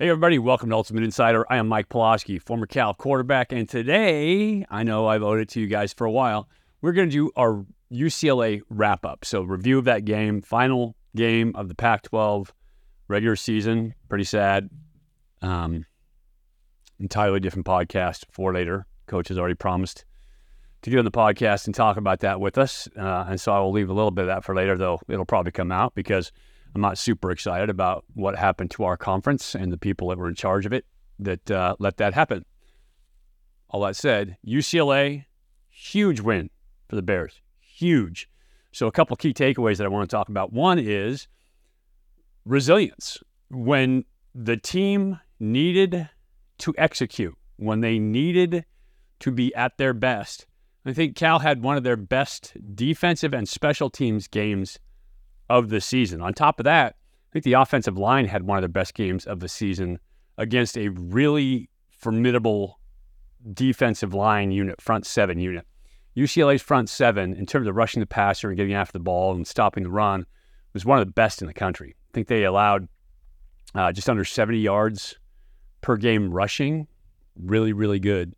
Hey, everybody, welcome to Ultimate Insider. I am Mike Pawlawski, former Cal quarterback, and today, I know I've owed it to you guys for a while, we're going to do our UCLA wrap up. So, review of that game, final game of the Pac 12 regular season. Pretty sad. Um, entirely different podcast for later. Coach has already promised to get on the podcast and talk about that with us. Uh, and so I will leave a little bit of that for later, though it'll probably come out because I'm not super excited about what happened to our conference and the people that were in charge of it that uh, let that happen. All that said, UCLA, huge win for the Bears. Huge. So, a couple key takeaways that I want to talk about. One is resilience. When the team needed to execute, when they needed to be at their best, I think Cal had one of their best defensive and special teams games of the season. On top of that, I think the offensive line had one of the best games of the season against a really formidable defensive line unit, front seven unit. UCLA's front seven, in terms of rushing the passer and getting after the ball and stopping the run, was one of the best in the country. I think they allowed uh, just under 70 yards per game rushing. Really, really good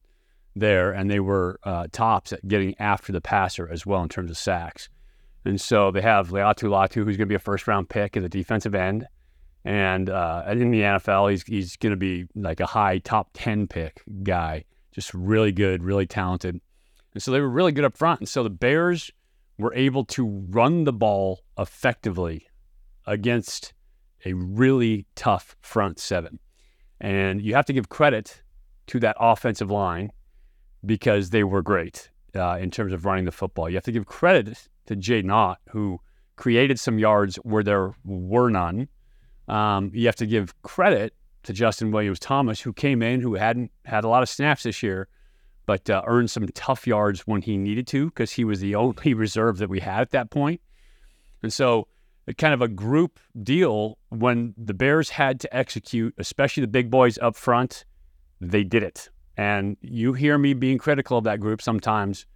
there. And they were uh, tops at getting after the passer as well in terms of sacks. And so they have Laiatu Latu, who's going to be a first round pick at the defensive end. And uh, in the NFL, he's, he's going to be like a high top 10 pick guy, just really good, really talented. And so they were really good up front. And so the Bears were able to run the ball effectively against a really tough front seven. And you have to give credit to that offensive line because they were great uh, in terms of running the football. You have to give credit to Jaydn Ott, who created some yards where there were none. Um, you have to give credit to Justin Williams Thomas, who came in, who hadn't had a lot of snaps this year, but uh, earned some tough yards when he needed to because he was the only reserve that we had at that point. And so, kind of a group deal when the Bears had to execute, especially the big boys up front, they did it. And you hear me being critical of that group sometimes,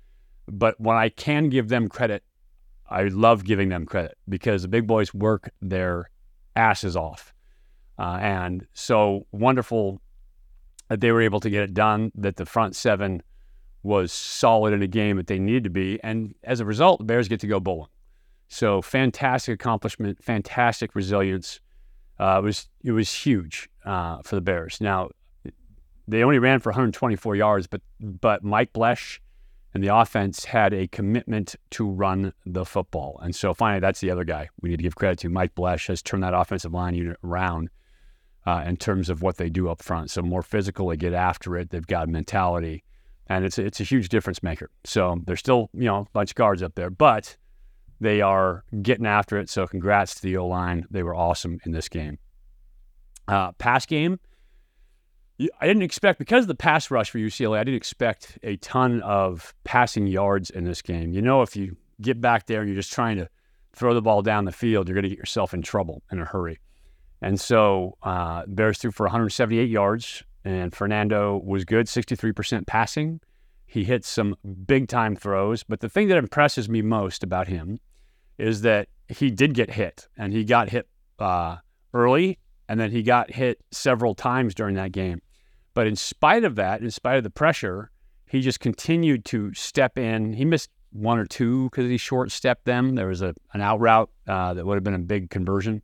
but when I can give them credit, I love giving them credit because the big boys work their asses off. Uh, and so wonderful that they were able to get it done, that the front seven was solid in a game that they needed to be. And as a result, the Bears get to go bowling. So fantastic accomplishment, fantastic resilience. Uh, it was it was huge uh, for the Bears. Now they only ran for 124 yards, but but Mike Bloesch and the offense had a commitment to run the football. And so finally, that's the other guy we need to give credit to. Mike Bloesch has turned that offensive line unit around uh, in terms of what they do up front. So more physical, they get after it. They've got mentality, and it's it's a huge difference maker. So there's still you know a bunch of guards up there, but they are getting after it. So congrats to the O line. They were awesome in this game. Uh, pass game I didn't expect because of the pass rush for UCLA. I didn't expect a ton of passing yards in this game. You know, if you get back there and you're just trying to throw the ball down the field, you're going to get yourself in trouble in a hurry. And so uh, Bears threw for 178 yards, and Fernando was good, 63% passing. He hit some big time throws. But the thing that impresses me most about him is that he did get hit, and he got hit uh, early, and then he got hit several times during that game. But in spite of that, in spite of the pressure, he just continued to step in. He missed one or two because he short stepped them. There was a an out route uh, that would have been a big conversion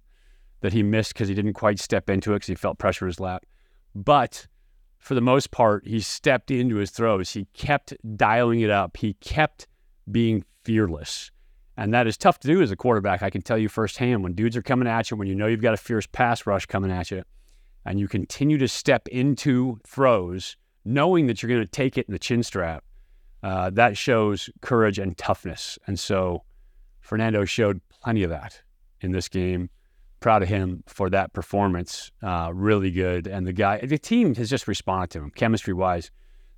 that he missed because he didn't quite step into it because he felt pressure his lap. But for the most part, he stepped into his throws. He kept dialing it up. He kept being fearless. And that is tough to do as a quarterback. I can tell you firsthand when dudes are coming at you, when you know you've got a fierce pass rush coming at you, and you continue to step into throws knowing that you're going to take it in the chin strap, uh, that shows courage and toughness. And so Fernando showed plenty of that in this game. Proud of him for that performance. Uh, really good. And the guy, the team has just responded to him chemistry wise.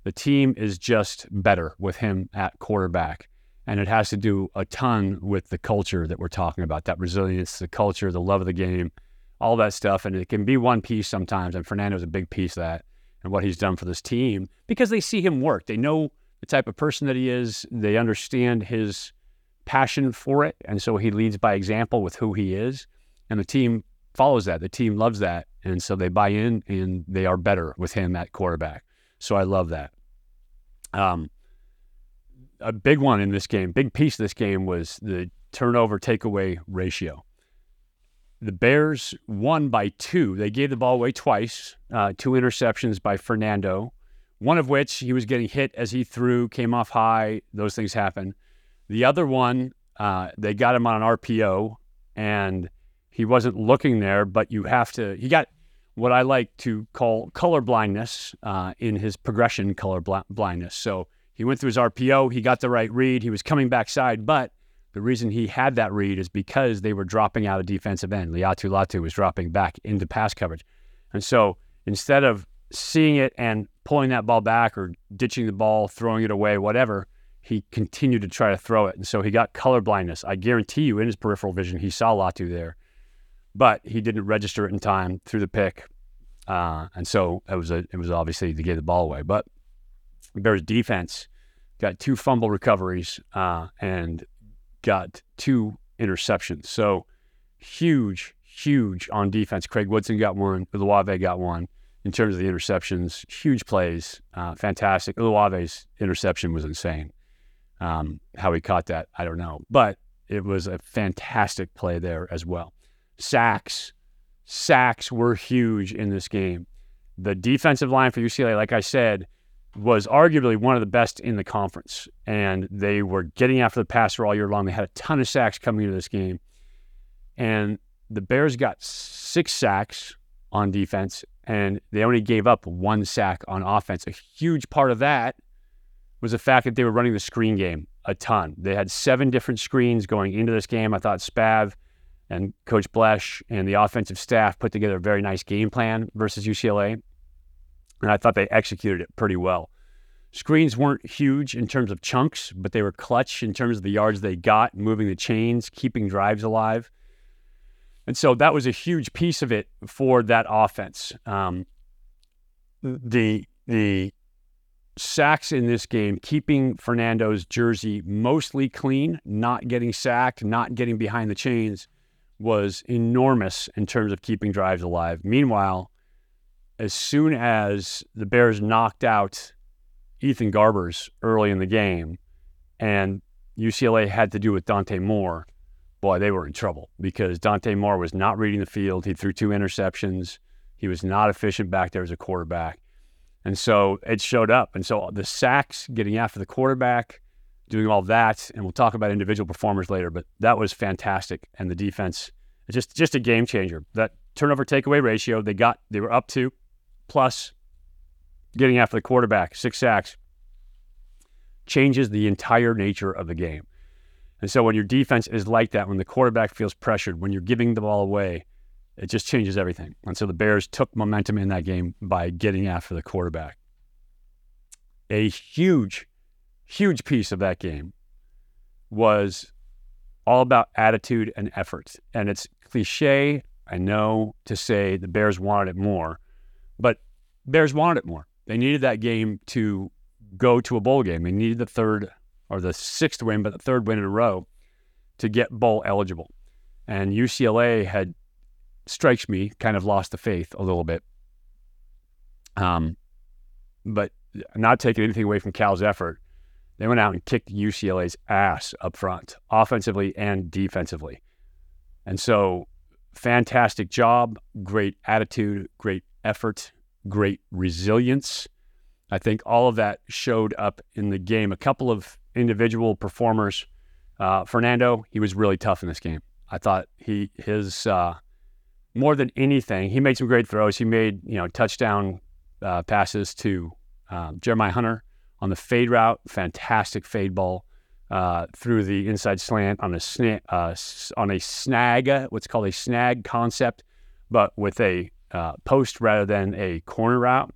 The team is just better with him at quarterback. And it has to do a ton with the culture that we're talking about that resilience, the culture, the love of the game, all that stuff. And it can be one piece sometimes. And Fernando's a big piece of that and what he's done for this team because they see him work. They know the type of person that he is, they understand his passion for it. And so he leads by example with who he is. And the team follows that. The team loves that. And so they buy in and they are better with him at quarterback. So I love that. Um, a big one in this game, big piece of this game was the turnover takeaway ratio. The Bears won by two. They gave the ball away twice, uh, two interceptions by Fernando, one of which he was getting hit as he threw, came off high. Those things happen. The other one, uh, they got him on an RPO and he wasn't looking there, but you have to, he got what I like to call color blindness uh, in his progression color bl- blindness. So he went through his RPO, he got the right read, he was coming backside, but the reason he had that read is because they were dropping out of defensive end. Laiatu Latu was dropping back into pass coverage. And so instead of seeing it and pulling that ball back or ditching the ball, throwing it away, whatever, he continued to try to throw it. And so he got color blindness. I guarantee you in his peripheral vision, he saw Latu there, but he didn't register it in time through the pick. Uh, and so it was a, it was obviously to get the ball away. But Bears defense got two fumble recoveries uh, and got two interceptions. So huge, huge on defense. Craig Woodson got one. Uluave got one in terms of the interceptions. Huge plays, uh, fantastic. Uluave's interception was insane. Um, how he caught that, I don't know, but it was a fantastic play there as well. Sacks, sacks were huge in this game. The defensive line for UCLA, like I said, was arguably one of the best in the conference. And they were getting after the passer all year long. They had a ton of sacks coming into this game. And the Bears got six sacks on defense, and they only gave up one sack on offense. A huge part of that was the fact that they were running the screen game a ton. They had seven different screens going into this game. I thought Spav and Coach Bloesch and the offensive staff put together a very nice game plan versus UCLA and I thought they executed it pretty well. Screens weren't huge in terms of chunks, but they were clutch in terms of the yards they got, moving the chains, keeping drives alive. And so that was a huge piece of it for that offense. Um, the the sacks in this game, keeping Fernando's jersey mostly clean, not getting sacked, not getting behind the chains, was enormous in terms of keeping drives alive. Meanwhile, as soon as the Bears knocked out Ethan Garbers early in the game and UCLA had to do with Dante Moore, boy, they were in trouble because Dante Moore was not reading the field. He threw two interceptions. He was not efficient back there as a quarterback. And so it showed up. And so the sacks, getting after the quarterback, doing all that, and we'll talk about individual performers later, but that was fantastic. And the defense, just just a game changer. That turnover takeaway ratio, they got they were up to plus getting after the quarterback, six sacks, changes the entire nature of the game. And so when your defense is like that, when the quarterback feels pressured, when you're giving the ball away, it just changes everything. And so the Bears took momentum in that game by getting after the quarterback. A huge, huge piece of that game was all about attitude and effort. And it's cliche, I know, to say the Bears wanted it more, but Bears wanted it more. They needed that game to go to a bowl game. They needed the third or the sixth win, but the third win in a row to get bowl eligible. And UCLA had, strikes me, kind of lost the faith a little bit. Um, but not taking anything away from Cal's effort, they went out and kicked UCLA's ass up front, offensively and defensively. And so, fantastic job, great attitude, great effort, great resilience. I think all of that showed up in the game. A couple of individual performers. Uh, Fernando, he was really tough in this game. I thought he his uh, more than anything, he made some great throws. He made you know touchdown uh, passes to uh, Jeremiah Hunter on the fade route, fantastic fade ball uh, through the inside slant on a sna- uh, on a snag, what's called a snag concept, but with a uh, post rather than a corner route.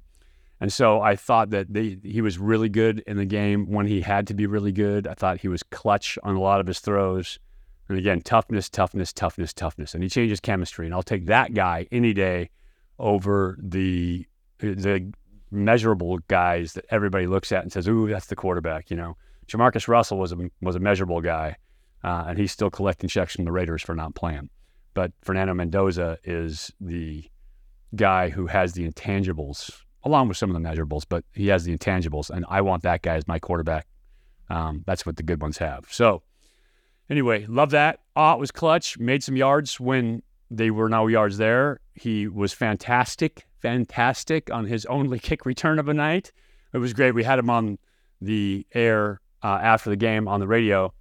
And so I thought that he was really good in the game when he had to be really good. I thought he was clutch on a lot of his throws. And again, toughness, toughness, toughness, toughness. And he changes chemistry. And I'll take that guy any day over the the measurable guys that everybody looks at and says, "Ooh, that's the quarterback." You know, Jamarcus Russell was a was a measurable guy, uh, and he's still collecting checks from the Raiders for not playing. But Fernando Mendoza is the guy who has the intangibles along with some of the measurables, but he has the intangibles, and I want that guy as my quarterback. Um, that's what the good ones have. So, anyway, love that. Ott was clutch, made some yards when they were no yards there. He was fantastic, fantastic on his only kick return of a night. It was great. We had him on the air uh, after the game on the radio,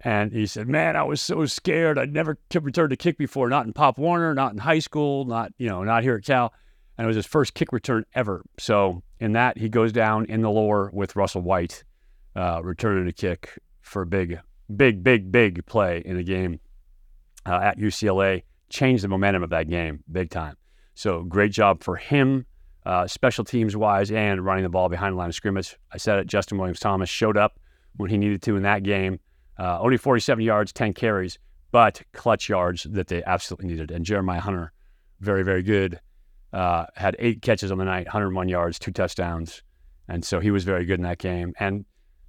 and he said, "Man, I was so scared. I'd never returned a kick before. Not in Pop Warner, not in high school, not you know, not here at Cal." And it was his first kick return ever. So in that, he goes down in the lore with Russell White, uh, returning a kick for a big, big, big, big play in the game uh, at UCLA. Changed the momentum of that game big time. So great job for him, uh, special teams wise, and running the ball behind the line of scrimmage. I said it. Justin Williams Thomas showed up when he needed to in that game. Uh, only 47 yards, 10 carries, but clutch yards that they absolutely needed. And Jeremiah Hunter, very, very good. Uh, had eight catches on the night, 101 yards, two touchdowns. And so he was very good in that game. And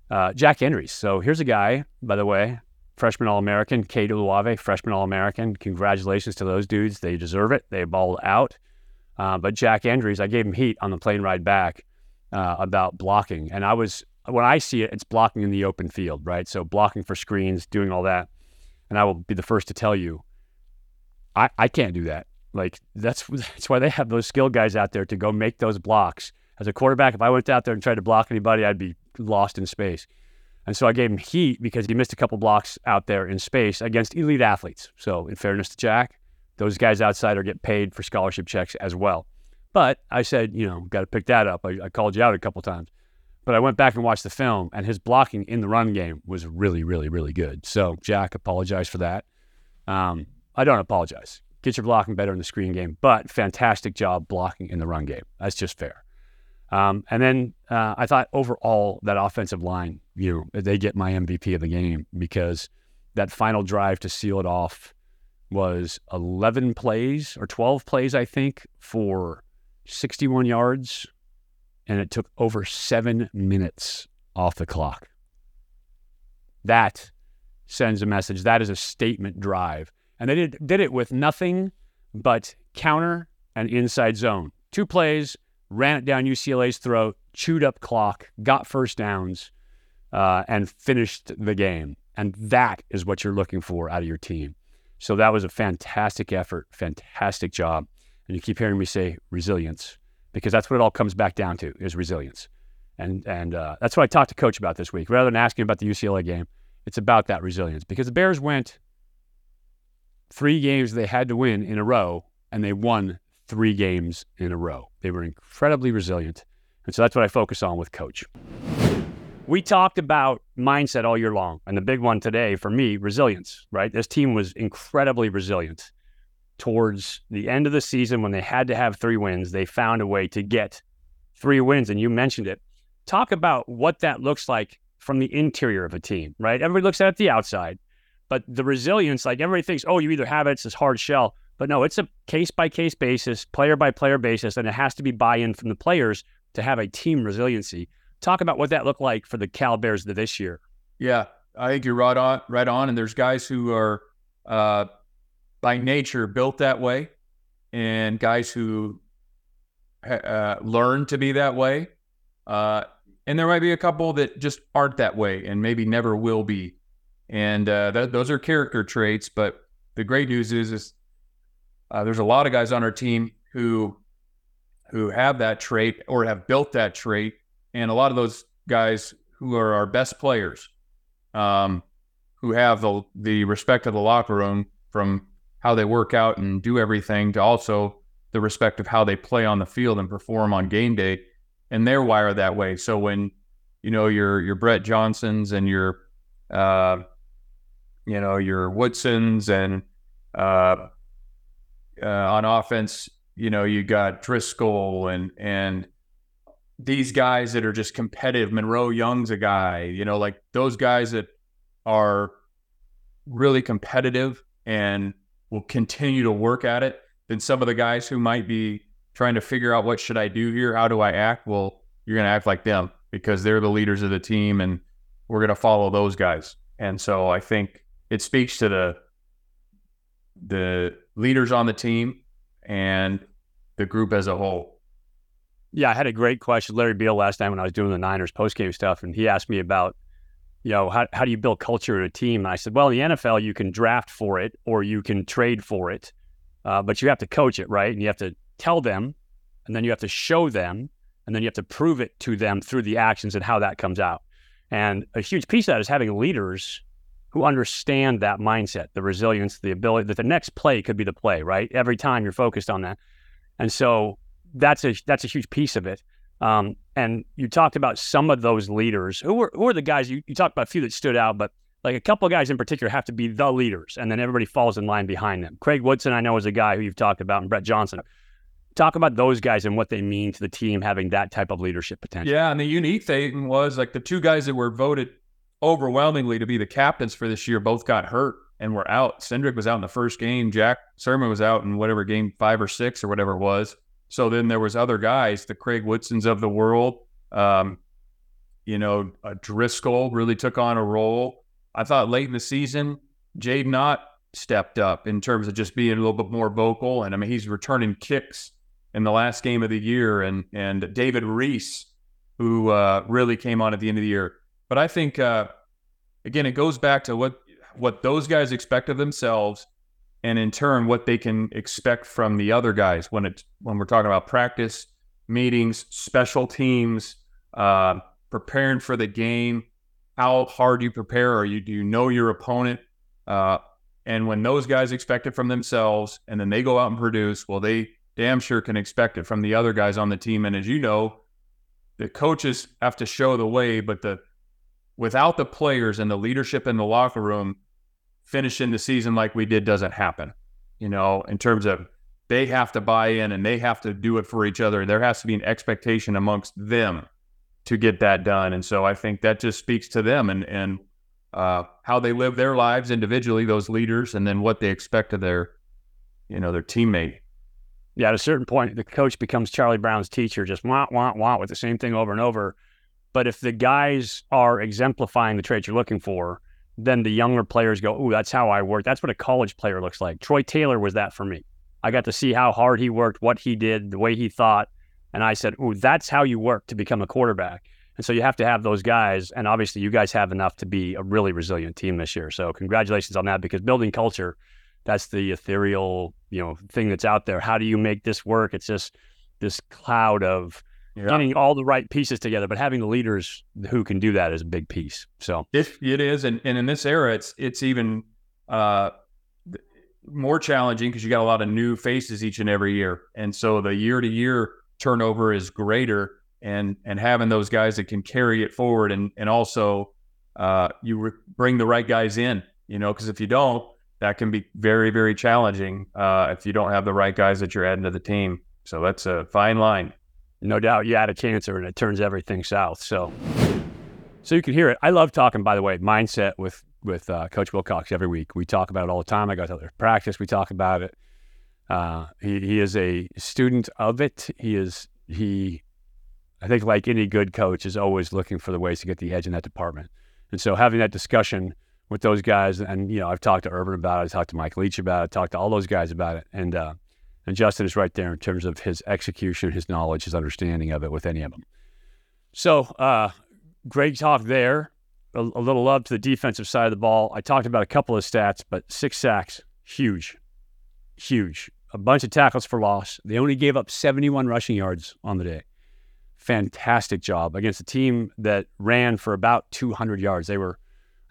uh, Jack Endries. So here's a guy, by the way, freshman All American, Cade Uluave, freshman All American. Congratulations to those dudes. They deserve it. They balled out. Uh, but Jack Endries, I gave him heat on the plane ride back uh, about blocking. And I was, when I see it, it's blocking in the open field, right? So blocking for screens, doing all that. And I will be the first to tell you, I, I can't do that. Like that's that's why they have those skill guys out there to go make those blocks. As a quarterback, if I went out there and tried to block anybody, I'd be lost in space. And so I gave him heat because he missed a couple blocks out there in space against elite athletes. So in fairness to Jack, those guys outside are getting paid for scholarship checks as well. But I said, you know, got to pick that up. I, I called you out a couple times. But I went back and watched the film, and his blocking in the run game was really, really, really good. So Jack, apologize for that. Um, I don't apologize get your blocking better in the screen game, but fantastic job blocking in the run game. That's just fair. Um, and then uh, I thought overall that offensive line, you know, they get my MVP of the game because that final drive to seal it off was 11 plays or 12 plays, I think, for 61 yards, and it took over seven minutes off the clock. That sends a message. That is a statement drive and they did, did it with nothing but counter and inside zone. Two plays, ran it down UCLA's throat, chewed up clock, got first downs, uh, and finished the game. And that is what you're looking for out of your team. So that was a fantastic effort, fantastic job. And you keep hearing me say resilience because that's what it all comes back down to is resilience. And and uh, that's what I talked to coach about this week. Rather than asking about the UCLA game, it's about that resilience because the Bears went three games they had to win in a row, and they won three games in a row. They were incredibly resilient. And so that's what I focus on with coach. We talked about mindset all year long. And the big one today for me, resilience, right? This team was incredibly resilient. Towards the end of the season, when they had to have three wins, they found a way to get three wins. And you mentioned it. Talk about what that looks like from the interior of a team, right? Everybody looks at the outside. But the resilience, like everybody thinks, oh, you either have it, it's this hard shell. But no, it's a case by case basis, player by player basis, and it has to be buy in from the players to have a team resiliency. Talk about what that looked like for the Cal Bears this year. Yeah, I think you're right on. Right on. And there's guys who are uh, by nature built that way, and guys who uh, learn to be that way. Uh, and there might be a couple that just aren't that way and maybe never will be and uh, th- those are character traits. But the great news is, is uh, there's a lot of guys on our team who who have that trait or have built that trait, and a lot of those guys who are our best players, um, who have the the respect of the locker room from how they work out and do everything to also the respect of how they play on the field and perform on game day, and they're wired that way. So when you know your your Brett Johnsons and your uh, you know, your Woodsons and uh, uh, on offense, you know, you got Driscoll and and these guys that are just competitive. Monroe Young's a guy, you know, like those guys that are really competitive and will continue to work at it than some of the guys who might be trying to figure out what should I do here? How do I act? Well, you're going to act like them because they're the leaders of the team and we're going to follow those guys. And so I think it speaks to the the leaders on the team and the group as a whole. Yeah, I had a great question. Larry Beil, last time when I was doing the Niners postgame stuff, and he asked me about, you know, how, how do you build culture in a team? And I said, well, the NFL, you can draft for it or you can trade for it, uh, but you have to coach it, right? And you have to tell them, and then you have to show them, and then you have to prove it to them through the actions and how that comes out. And a huge piece of that is having leaders who understand that mindset, the resilience, the ability that the next play could be the play, right? Every time you're focused on that. And so that's a that's a huge piece of it. Um, and you talked about some of those leaders. Who who are the guys you, you talked about a few that stood out, but like a couple of guys in particular have to be the leaders, and then everybody falls in line behind them. Craig Woodson, I know, is a guy who you've talked about, and Brett Johnson. Talk about those guys and what they mean to the team having that type of leadership potential. Yeah, and the unique thing was like the two guys that were voted overwhelmingly to be the captains for this year both got hurt and were out. Cindric was out in the first game. Jack Sirmon was out in whatever game five or six or whatever it was. So then there was other guys, the Craig Woodsons of the world. Um, you know, uh, Driscoll really took on a role. I thought late in the season, Jade Ott stepped up in terms of just being a little bit more vocal. And I mean, he's returning kicks in the last game of the year. And and David Reese, who uh, really came on at the end of the year. But I think uh, again, it goes back to what what those guys expect of themselves, and in turn, what they can expect from the other guys when it's when we're talking about practice, meetings, special teams, uh, preparing for the game. How hard you prepare, or you do you know your opponent? Uh, and when those guys expect it from themselves, and then they go out and produce, well, they damn sure can expect it from the other guys on the team. And as you know, the coaches have to show the way, but the without the players and the leadership in the locker room finishing the season like we did doesn't happen. You know, in terms of they have to buy in and they have to do it for each other. There has to be an expectation amongst them to get that done. And so I think that just speaks to them and and uh, how they live their lives individually, those leaders, and then what they expect of their, you know, their teammate. Yeah, at a certain point, the coach becomes Charlie Brown's teacher, just want, want, want with the same thing over and over. But if the guys are exemplifying the traits you're looking for, then the younger players go, "Ooh, that's how I work." That's what a college player looks like. Troy Taylor was that for me. I got to see how hard he worked, what he did, the way he thought, and I said, "Ooh, that's how you work to become a quarterback." And so you have to have those guys, and obviously you guys have enough to be a really resilient team this year. So congratulations on that because building culture, that's the ethereal, you know, thing that's out there. How do you make this work? It's just this cloud of yeah. getting all the right pieces together, but having the leaders who can do that is a big piece. So it, it is, and, and in this era, it's it's even uh, more challenging because you got a lot of new faces each and every year, and so the year to year turnover is greater, and and having those guys that can carry it forward, and and also uh, you re- bring the right guys in, you know, because if you don't, that can be very very challenging uh, if you don't have the right guys that you're adding to the team. So that's a fine line no doubt you add a cancer and it turns everything south. So, so you can hear it. I love talking, by the way, mindset with with uh, Coach Wilcox every week. We talk about it all the time. I go to practice. We talk about it. Uh, he he is a student of it. He is he. I think like any good coach is always looking for the ways to get the edge in that department. And so having that discussion with those guys, and you know, I've talked to Urban about it. I've talked to Mike Leach about it. I talked to all those guys about it, and uh, and Justin is right there in terms of his execution, his knowledge, his understanding of it with any of them. So, uh, great talk there. A, a, little love to the defensive side of the ball. I talked about a couple of stats, but six sacks, huge, huge. A bunch of tackles for loss. They only gave up 71 rushing yards on the day. Fantastic job against a team that ran for about 200 yards. They were,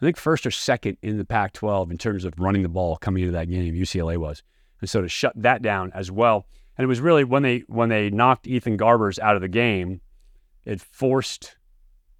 I think, first or second in the Pac 12 in terms of running the ball coming into that game. UCLA was and so to shut that down as well. And it was really when they when they knocked Ethan Garbers out of the game, it forced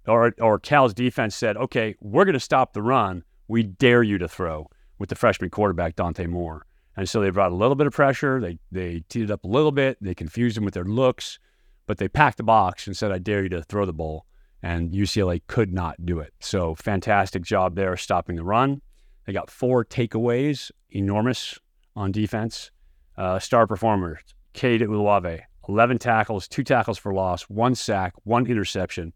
or or Cal's defense said, "Okay, we're going to stop the run. We dare you to throw." With the freshman quarterback Dante Moore, and so they brought a little bit of pressure. They they teed it up a little bit. They confused him with their looks, but they packed the box and said, "I dare you to throw the ball." And UCLA could not do it. So fantastic job there stopping the run. They got four takeaways, enormous on defense. Uh, star performer, Cade Uluave, 11 tackles, two tackles for loss, one sack, one interception,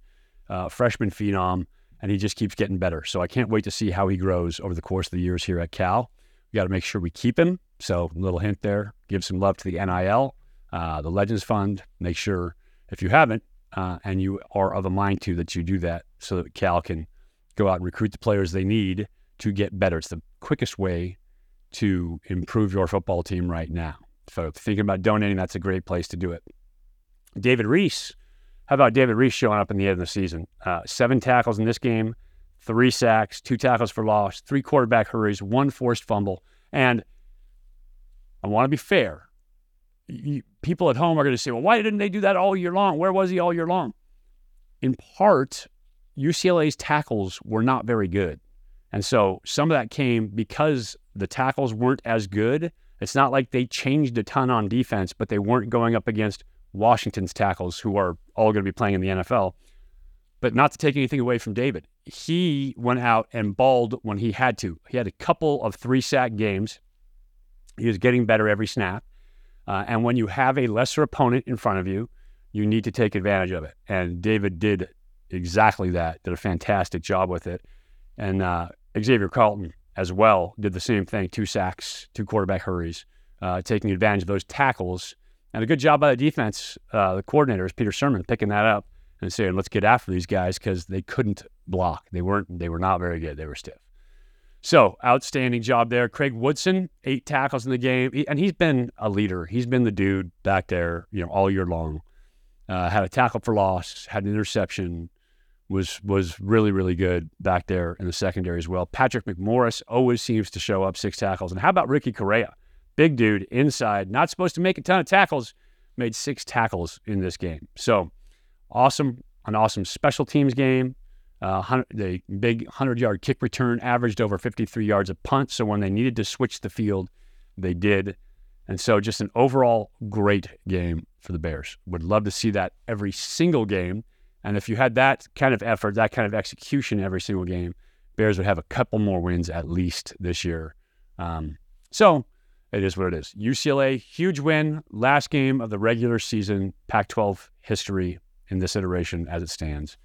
uh, freshman phenom, and he just keeps getting better. So I can't wait to see how he grows over the course of the years here at Cal. We got to make sure we keep him. So, little hint there, give some love to the NIL. uh, the Legends Fund. Make sure if you haven't uh, and you are of a mind to that you do that so that Cal can go out and recruit the players they need to get better. It's the quickest way to improve your football team right now. So thinking about donating, that's a great place to do it. David Reese. How about David Reese showing up in the end of the season? Uh, seven tackles in this game, three sacks, two tackles for loss, three quarterback hurries, one forced fumble. And I want to be fair. You, people at home are going to say, well, why didn't they do that all year long? Where was he all year long? In part, UCLA's tackles were not very good. And so some of that came because the tackles weren't as good. It's not like they changed a ton on defense, but they weren't going up against Washington's tackles, who are all going to be playing in the NFL. But not to take anything away from David, he went out and balled when he had to. He had a couple of three sack games. He was getting better every snap. Uh, and when you have a lesser opponent in front of you, you need to take advantage of it. And David did exactly that, did a fantastic job with it. And uh, Xavier Carlton as well did the same thing two sacks, two quarterback hurries, uh, taking advantage of those tackles. And a good job by the defense, uh, the is Peter Sirmon, picking that up and saying, let's get after these guys because they couldn't block. They weren't, they were not very good. They were stiff. So outstanding job there. Craig Woodson, eight tackles in the game. He, and he's been a leader. He's been the dude back there, you know, all year long. Uh, had a tackle for loss, had an interception, was was really really good back there in the secondary as well. Patrick McMorris always seems to show up six tackles. And how about Ricky Correa? Big dude inside, not supposed to make a ton of tackles, made six tackles in this game. So awesome, an awesome special teams game. Uh, the big 100 yard kick return averaged over 53 yards a punt. So when they needed to switch the field, they did. And so just an overall great game for the Bears. Would love to see that every single game. And if you had that kind of effort, that kind of execution every single game, Bears would have a couple more wins at least this year. Um, so it is what it is. UCLA, huge win, last game of the regular season, Pac 12 history in this iteration as it stands.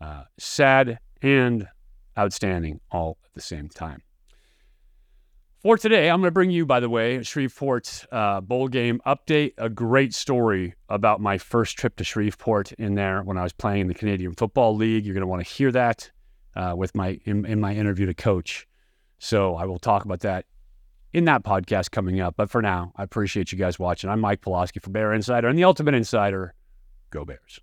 Uh, sad and outstanding all at the same time. For today, I'm going to bring you, by the way, Shreveport uh, bowl game update. A great story about my first trip to Shreveport in there when I was playing in the Canadian Football League. You're going to want to hear that uh, with my in, in my interview to coach. So I will talk about that in that podcast coming up. But for now, I appreciate you guys watching. I'm Mike Pawlawski for Bear Insider and the Ultimate Insider. Go Bears.